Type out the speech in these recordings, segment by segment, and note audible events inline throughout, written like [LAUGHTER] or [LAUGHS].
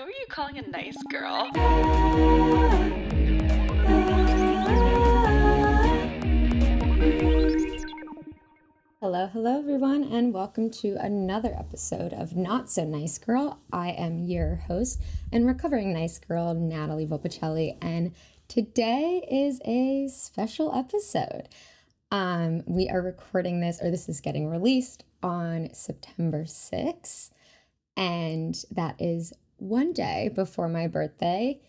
Who are you calling a nice girl? Hello, hello, everyone, and welcome to another episode of Not So Nice Girl. I am your host and recovering nice girl, Natalie Volpicelli, and today is a special episode. Um, we are recording this, or this is getting released on September 6th, and that is one day before my birthday.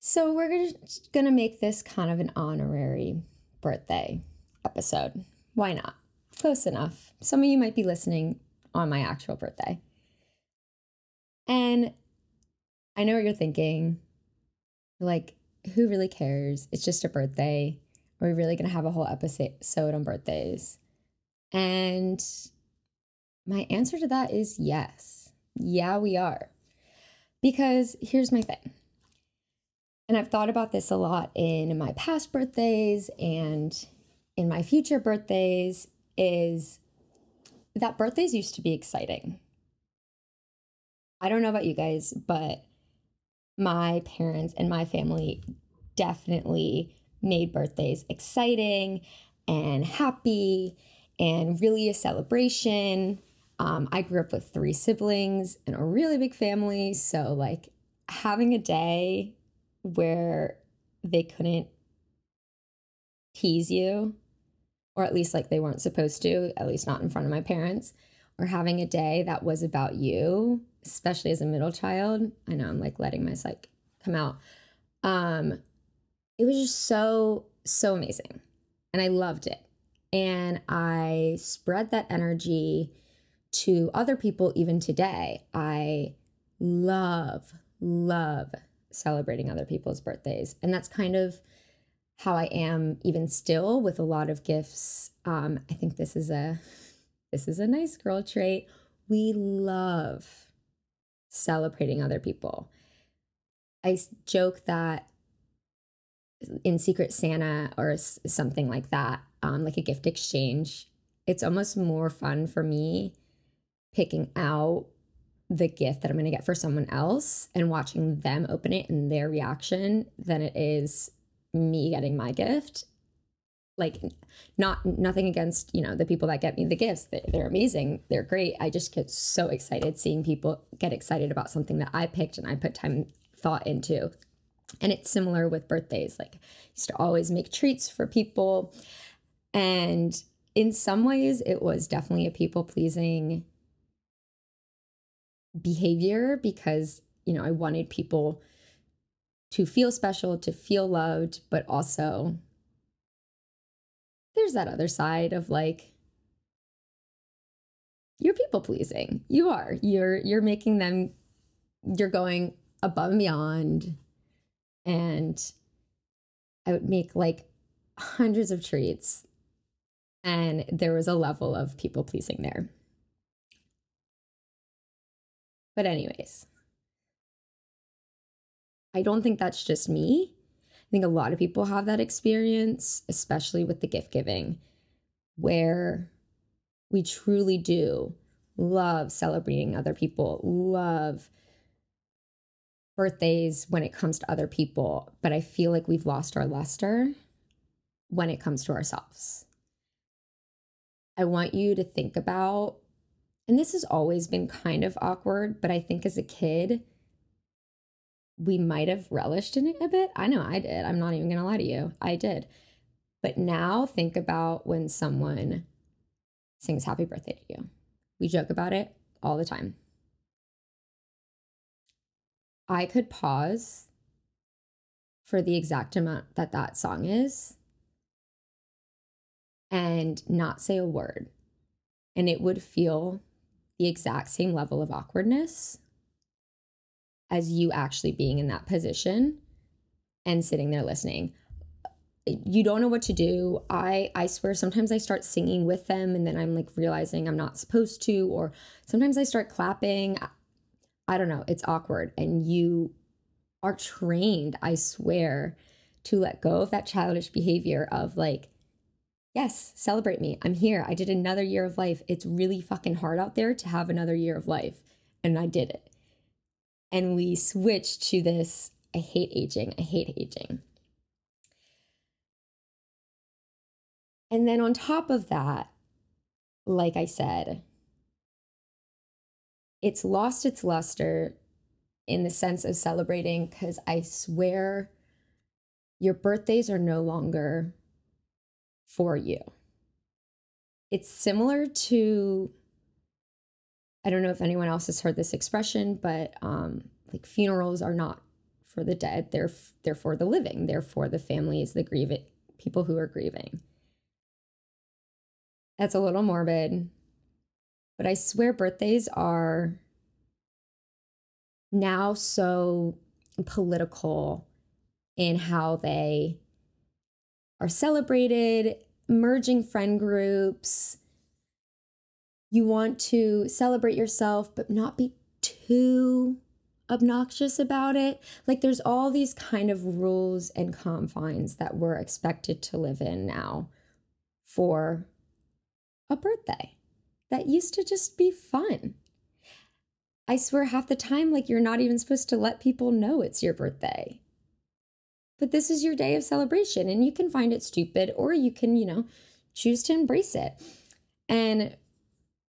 So we're gonna make this kind of an honorary birthday episode. Why not? Close enough. Some of you might be listening on my actual birthday. And I know what you're thinking. Like, who really cares? It's just a birthday. Are we really going to have a whole episode on birthdays? And my answer to that is yes. Yeah, we are. Because here's my thing. And I've thought about this a lot in my past birthdays and in my future birthdays is that birthdays used to be exciting. I don't know about you guys, but my parents and my family definitely made birthdays exciting and happy and really a celebration. Um, I grew up with three siblings and a really big family. So, like, having a day where they couldn't tease you or at least like they weren't supposed to, at least not in front of my parents, or having a day that was about you, especially as a middle child. I know I'm like letting my psych come out. Um, it was just so, so amazing. And I loved it. And I spread that energy to other people even today. I love, love celebrating other people's birthdays. And that's kind of how I am even still with a lot of gifts. Um, I think this is a this is a nice girl trait. We love celebrating other people. I joke that in Secret Santa or something like that, um, like a gift exchange, it's almost more fun for me picking out the gift that I'm going to get for someone else and watching them open it and their reaction than it is me getting my gift. Like not nothing against you know the people that get me the gifts. They, they're amazing. They're great. I just get so excited seeing people get excited about something that i picked and i put time thought into. And it's similar with birthdays. Like I used to always make treats for people. And in some ways it was definitely a people pleasing behavior because you know i wanted people to feel special, to feel loved, but also there's that other side of like you're people pleasing. You are. You're you're making them you're going above and beyond and I would make like hundreds of treats and there was a level of people pleasing there. But anyways, I don't think that's just me. I think a lot of people have that experience, especially with the gift giving, where we truly do love celebrating other people, love birthdays when it comes to other people, but I feel like we've lost our luster when it comes to ourselves. I want you to think about, and this has always been kind of awkward, but I think as a kid, we might have relished in it a bit. I know I did. I'm not even going to lie to you. I did. But now think about when someone sings happy birthday to you. We joke about it all the time. I could pause for the exact amount that that song is and not say a word. And it would feel the exact same level of awkwardness as you actually being in that position and sitting there listening. You don't know what to do. I i swear sometimes i start singing with them and then i'm like realizing i'm not supposed to or sometimes i start clapping. I don't know. It's awkward. And you are trained i swear to let go of that childish behavior of like yes celebrate me. I'm here. I did another year of life. It's really fucking hard out there to have another year of life. And i did it. And we switched to this. I hate aging, I hate aging. And then on top of that, like I said, it's lost its luster in the sense of celebrating because I swear your birthdays are no longer for you. It's similar to, I don't know if anyone else has heard this expression, but um, like funerals are not for the dead, they're, they're for the living, they're for the families, the grieving, people who are grieving. That's a little morbid, but I swear birthdays are now so political in how they are celebrated, merging friend groups. You want to celebrate yourself, but not be too obnoxious about it. Like there's all these kind of rules and confines that we're expected to live in now for a birthday that used to just be fun. I swear half the time, like you're not even supposed to let people know it's your birthday. But this is your day of celebration, and you can find it stupid or you can, you know, choose to embrace it. And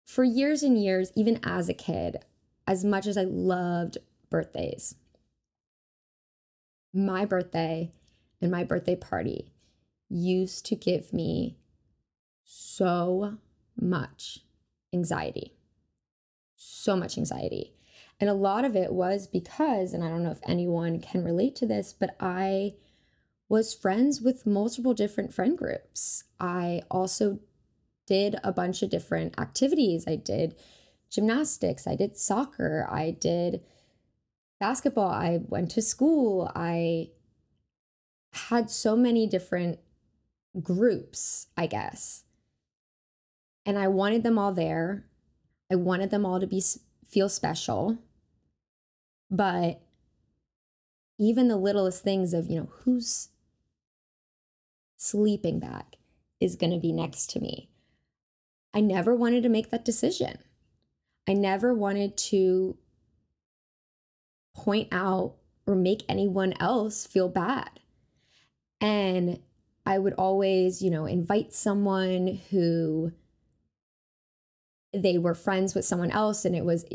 for years and years, even as a kid, as much as I loved birthdays, my birthday and my birthday party used to give me so much anxiety. So much anxiety. And a lot of it was because, and I don't know if anyone can relate to this, but I was friends with multiple different friend groups. I also did a bunch of different activities. I did gymnastics, I did soccer, I did basketball, I went to school, I had so many different groups, I guess. And I wanted them all there. I wanted them all to be feel special. But even the littlest things of, you know, whose sleeping bag is going to be next to me. I never wanted to make that decision. I never wanted to point out or make anyone else feel bad. And I would always, you know, invite someone who they were friends with someone else and it was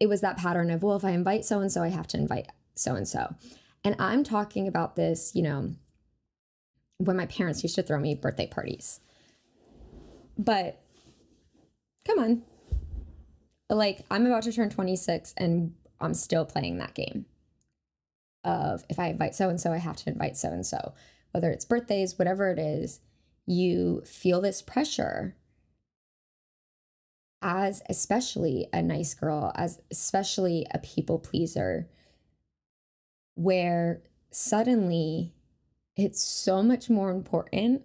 it was that pattern of well if I invite so and so I have to invite so and so. And I'm talking about this, you know, when my parents used to throw me birthday parties. But come on. Like I'm about to turn 26 and I'm still playing that game of if I invite so and so, I have to invite so and so. Whether it's birthdays, whatever it is, you feel this pressure as especially a nice girl, as especially a people pleaser, where suddenly it's so much more important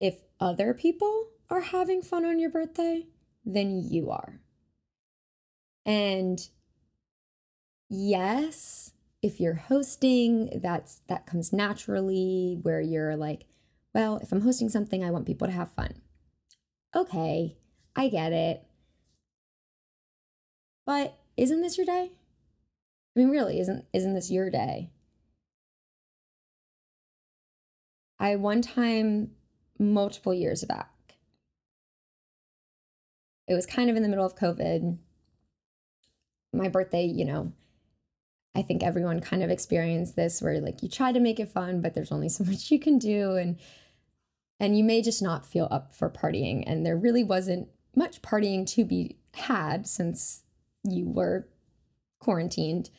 if other people are having fun on your birthday than you are. And yes, if you're hosting, that's that comes naturally where you're like, well, if I'm hosting something, I want people to have fun. Okay, I get it. But isn't this your day? I mean, really, isn't isn't this your day? I one time multiple years back. It was kind of in the middle of COVID. My birthday, you know, I think everyone kind of experienced this where like you try to make it fun, but there's only [LAUGHS] so much you can do and and you may just not feel up for partying and there really wasn't much partying to be had since you were quarantined.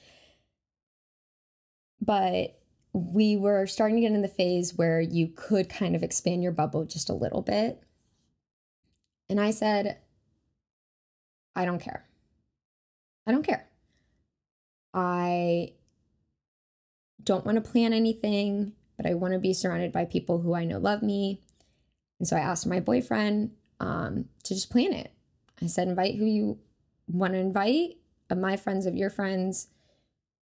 But we were starting to get in the phase where you could kind of expand your bubble just a little bit. And I said, I don't care. I don't care. I don't want to plan anything, but I want to be surrounded by people who I know love me. And so I asked my boyfriend um, to just plan it. I said, invite who you want to invite, of my friends, of your friends.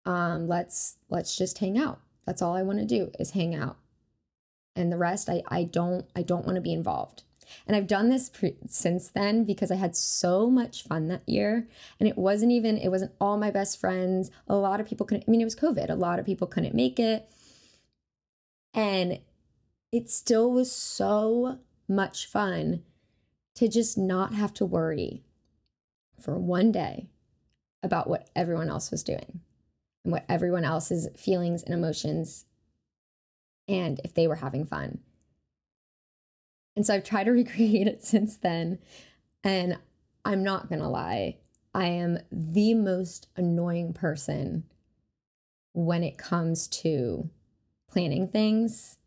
Um, let's let's just hang out. That's all I want to do is hang out. And the rest I I don't I don't want to be involved. And I've done this pre- since then because I had so much fun that year. And it wasn't even, it wasn't all my best friends. A lot of people couldn't, I mean, it was COVID. A lot of people couldn't make it. And it still was so much fun to just not have to worry for one day about what everyone else was doing and what everyone else's feelings and emotions and if they were having fun. And so I've tried to [LAUGHS] recreate it since then. And I'm not going to lie, I am the most annoying person when it comes to planning things.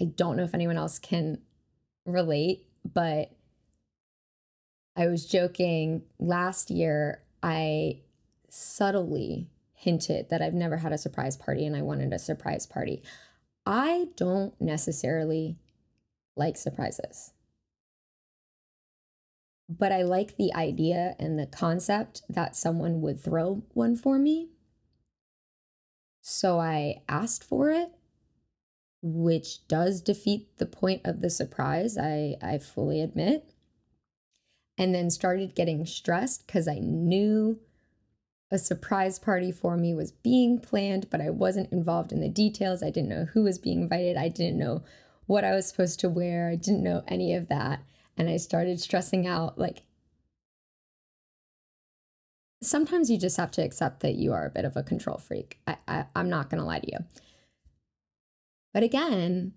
I don't know if anyone else can relate, but I was joking last year. I subtly hinted that I've never had a surprise party and I wanted a surprise party. I don't necessarily like surprises. But I like the idea and the concept that someone would throw one for me. So I asked for it, which does defeat the point of the surprise, I, I fully admit. And then started getting stressed because I knew a surprise party for me was being planned, but I wasn't involved in the details. I didn't know who was being invited. I didn't know what I was supposed to wear. I didn't know any of that. And I started stressing out. Like, sometimes you just have to accept that you are a bit of a control freak. I, I, I'm not going to lie to you. But again,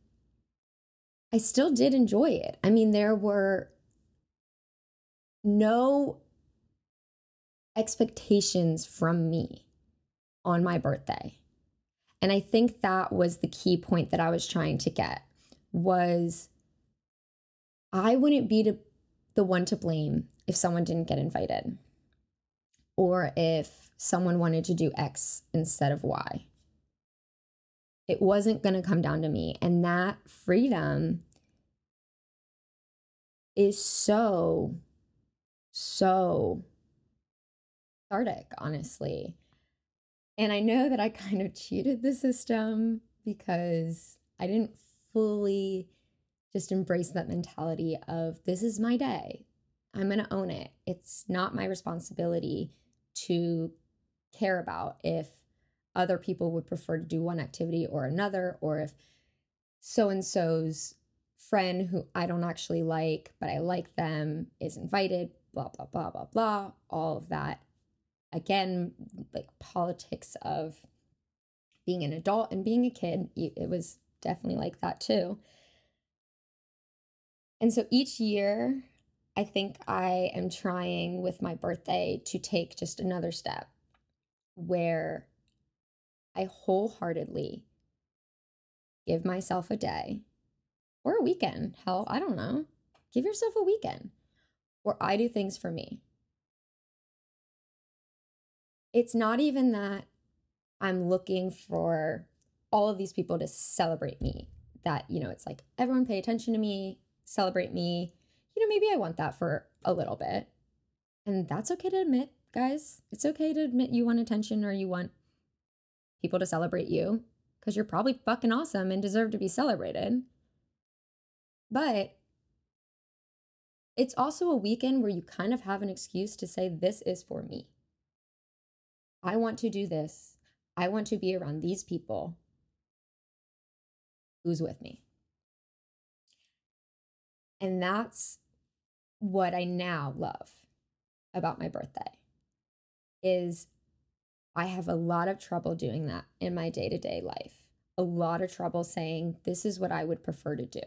I still did enjoy it. I mean, there were no expectations from me on my birthday. And I think that was the key point that I was trying to get was I wouldn't be to, the one to blame if someone didn't get invited or if someone wanted to do X instead of Y. It wasn't going to come down to me. And that freedom is so, so cathartic, honestly. And I know that I [LAUGHS] kind of cheated the system because I didn't fully just embrace that mentality of this is my day. I'm going to own it. It's not my responsibility to care about if other people would prefer to do one activity or another, or if so and so's friend who I don't actually like, but I like them is invited, blah, blah, blah, blah, blah, all of that again, like politics of being an adult and being a kid, it was definitely like that too. And so each year, I think I am trying with my birthday to take just another step where I wholeheartedly give myself a day or a weekend. Hell, I don't know. Give yourself a weekend where I do things for me it's not even that I'm looking for all of these people to celebrate me. That, you know, it's like everyone pay attention to me, celebrate me. You know, maybe I want that for a little bit. And that's okay to admit, guys. It's okay to admit you want attention or you want people to celebrate you because you're probably fucking awesome and deserve to be celebrated. But it's also a weekend where you kind of have an excuse to say, This is for me. I want to do this. I want to be around these people. Who's with me? And that's what I now love about my birthday is I have a lot of trouble doing that in my day-to-day life. A lot of trouble saying this is what I would prefer to do.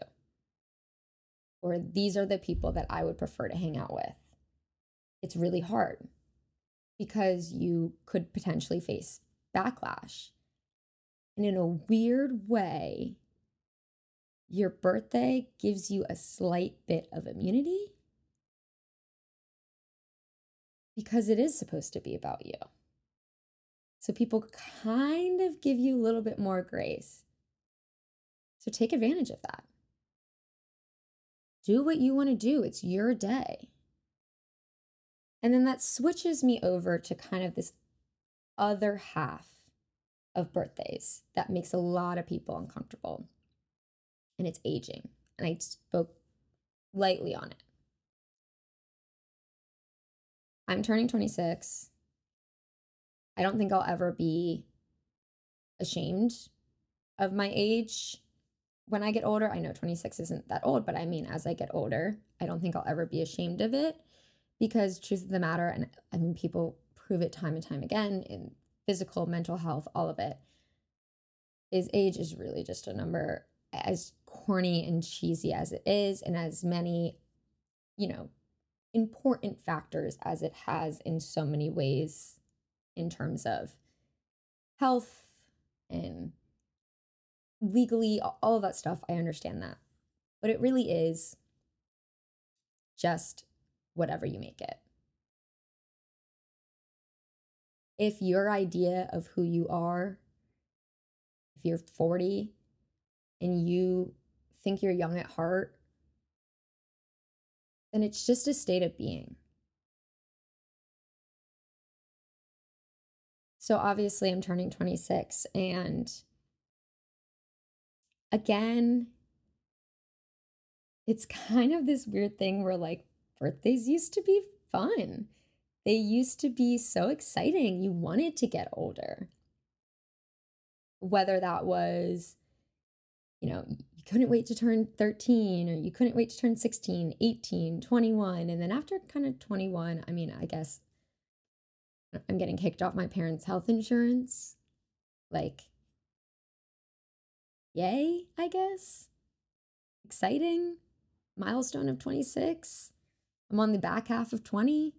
Or these are the people that I would prefer to hang out with. It's really hard because you could potentially face backlash. And in a weird way, your birthday gives you a slight bit of immunity because it is supposed to be about you. So people kind of give you a little bit more grace. So take advantage of that. Do what you want to do, it's your day. And then that switches me over to kind of this other half of birthdays that makes a lot of people uncomfortable. And it's aging. And I spoke lightly on it. I'm turning 26. I don't think I'll ever be ashamed of my age when I get older. I know 26 isn't that old, but I mean, as I get older, I don't think I'll ever be ashamed of it because, truth of the matter, and I mean, people prove it time and time again in physical, mental health, all of it, is age is really just a number as corny and cheesy as it is, and as many, you know, important factors as it has in so many ways in terms of health and legally, all of that stuff. I understand that. But it really is just whatever you make it. If your idea of who you are, if you're 40 and you think you're young at heart, then it's just a state of being. So obviously, I'm turning 26, and again, it's kind of this weird thing where like birthdays used to be fun. They used to be so exciting. You wanted to get older. Whether that was, you know, you couldn't wait to turn 13 or you couldn't wait to turn 16, 18, 21. And then after kind of 21, I mean, I guess I'm getting kicked off my parents' health insurance. Like, yay, I guess. Exciting. Milestone of 26. I'm on the back half of 20.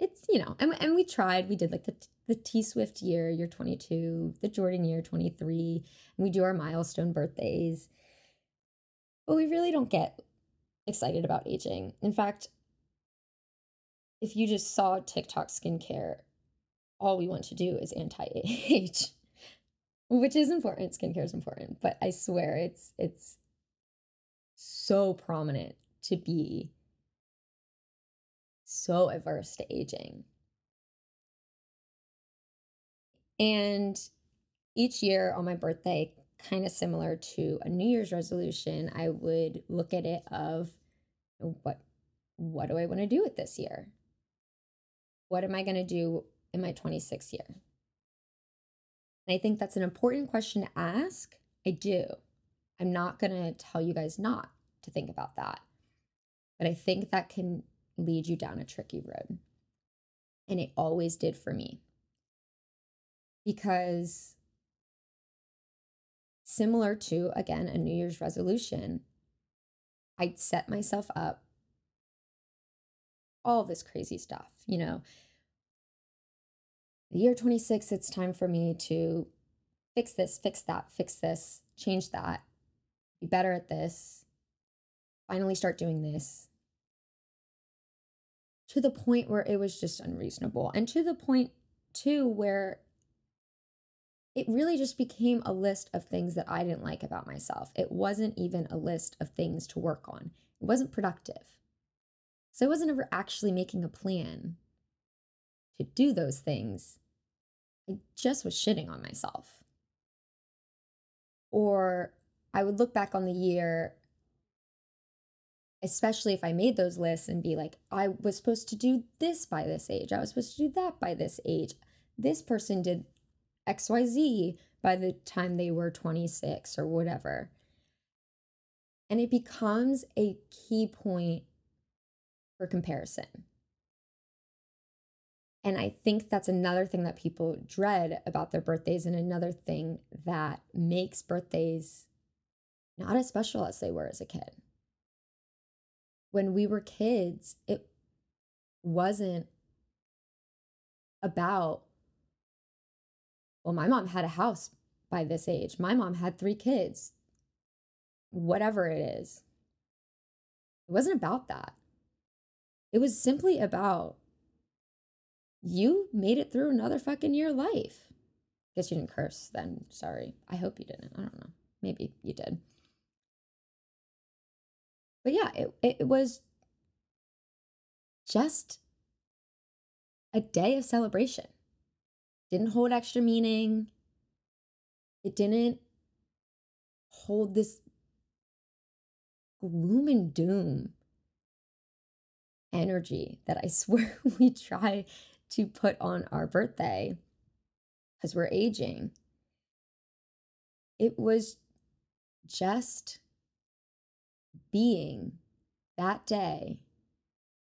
It's, you know, and, and we tried. We did like the, the T Swift year, year 22, the Jordan year 23, and we do our milestone birthdays. But we really don't get excited about aging. In fact, if you just saw TikTok skincare, all we want to do is anti age [LAUGHS] which is important. Skincare is important, but I swear it's it's so prominent to be so averse to aging. And each year on my birthday, kind of similar to a New Year's resolution, I would look at it of what what do I want to do with this year? What am I going to do in my 26th year? And I think that's an important question to ask. I do. I'm not going to tell you guys not to think about that. But I think that can lead you down a tricky road. And it always did for me. Because similar to, again, a New Year's resolution, I'd set myself up all this crazy stuff, you know, the year 26, it's time for me to fix this, fix that, fix this, change that, be better at this, finally start doing this. To the point where it was just unreasonable. And to the point, too, where it really just became a list of things that I didn't like about myself. It wasn't even a list of things to work on, it wasn't productive. So I wasn't ever actually making a plan to do those things. I just was shitting on myself. Or I would look back on the year, especially if I made those lists and be like, I was supposed to do this by this age. I was supposed to do that by this age. This person did XYZ by the time they were 26 or whatever. And it becomes a key point for comparison. And I think that's another thing that people dread about their birthdays, and another thing that makes birthdays not as special as they were as a kid. When we were kids, it wasn't about, well, my mom had a house by this age, my mom had three kids, whatever it is. It wasn't about that. It was simply about you made it through another fucking year of life. Guess you didn't curse then. Sorry. I hope you didn't. I don't know. Maybe you did. But yeah, it, it was just a day of celebration. Didn't hold extra meaning. It didn't hold this gloom and doom energy that I [LAUGHS] swear we try to put on our birthday as we're aging. It was just being that day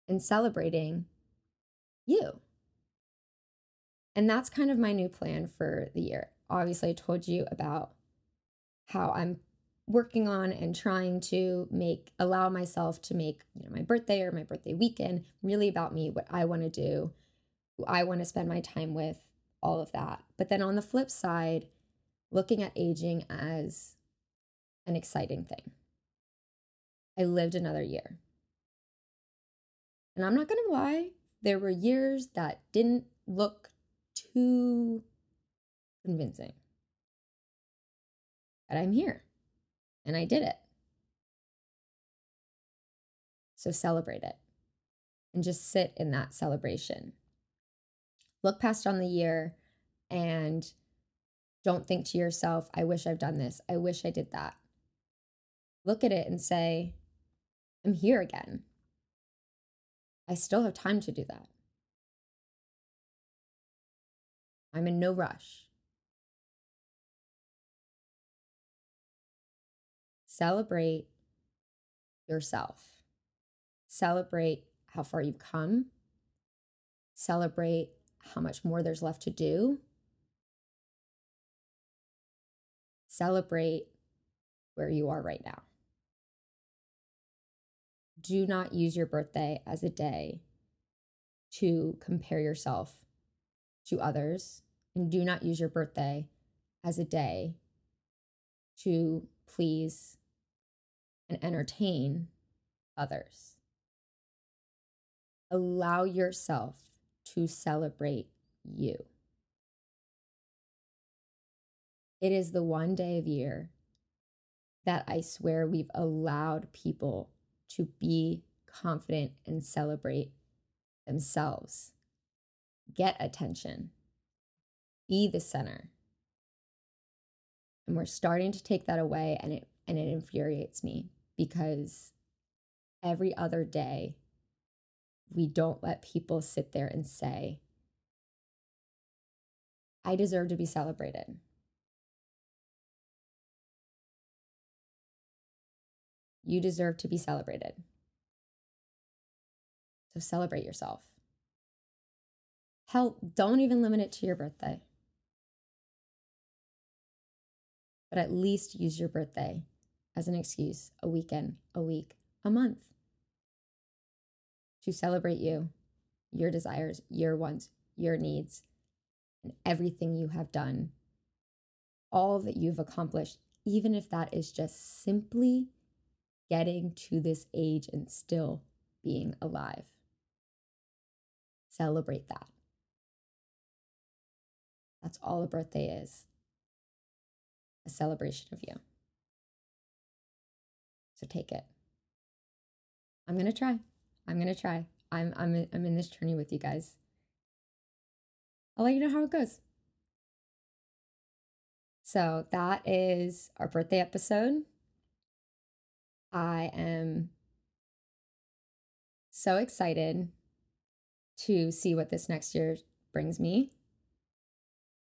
and celebrating you. And that's kind of my new plan for the year. Obviously, I told you about how I'm working on and trying to make allow myself to make you know my birthday or my birthday weekend really about me what i want to do i want to spend my time with all of that but then on the flip side looking at aging as an exciting thing i lived another year and i'm not going to lie there were years that didn't look too convincing but i'm here and I did it. So celebrate it and just sit in that celebration. Look past on the year and don't think to yourself, I wish I've done this. I wish I did that. Look at it and say, I'm here again. I still have time to do that. I'm in no rush. Celebrate yourself. Celebrate how far you've come. Celebrate how much more there's left to do. Celebrate where you are right now. Do not use your birthday as a day to compare yourself to others, and do not use your birthday as a day to please and entertain others. Allow yourself to celebrate you. It is the one day of year that I swear we've allowed people to be confident and celebrate themselves. Get attention. Be the center. And we're starting to take that away and it and it infuriates me because every other day we don't let people sit there and say I deserve to be celebrated. You deserve to be celebrated. So celebrate yourself. Hell, don't even limit it to your birthday. but at least use your birthday as an excuse, a weekend, a week, a month to celebrate you, your desires, your wants, your needs, and everything you have done, all that you've accomplished, even if that is just simply getting to this age and still being alive. Celebrate that. That's all a birthday is a celebration of you. So take it. I'm going to try. I'm to try. I'm I'm I'm in this journey with you guys. I'll let you know how it goes. So that is our birthday episode. I am so excited to see what this next year brings me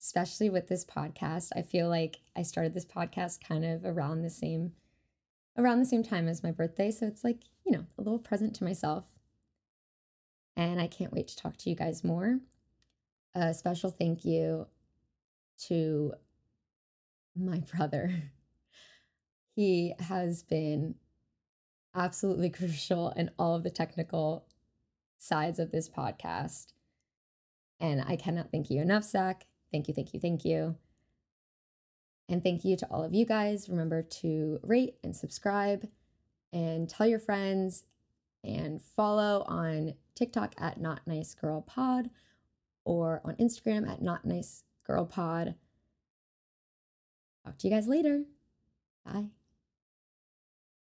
especially with this podcast. I feel like I started this podcast kind of around the same around the same time as my birthday, so it's like, you know, a little present to myself. And I can't wait to talk to you guys more. A special thank you to my [LAUGHS] brother. He has been absolutely [LAUGHS] crucial in all of the technical sides of this podcast. And I cannot thank you enough, Zach. Thank you, thank you, thank you. And thank you to all of you guys. Remember to rate and subscribe and tell your friends and follow on TikTok at Not Nice Girl Pod or on Instagram at Not Nice Girl Pod. Talk to you guys later. Bye.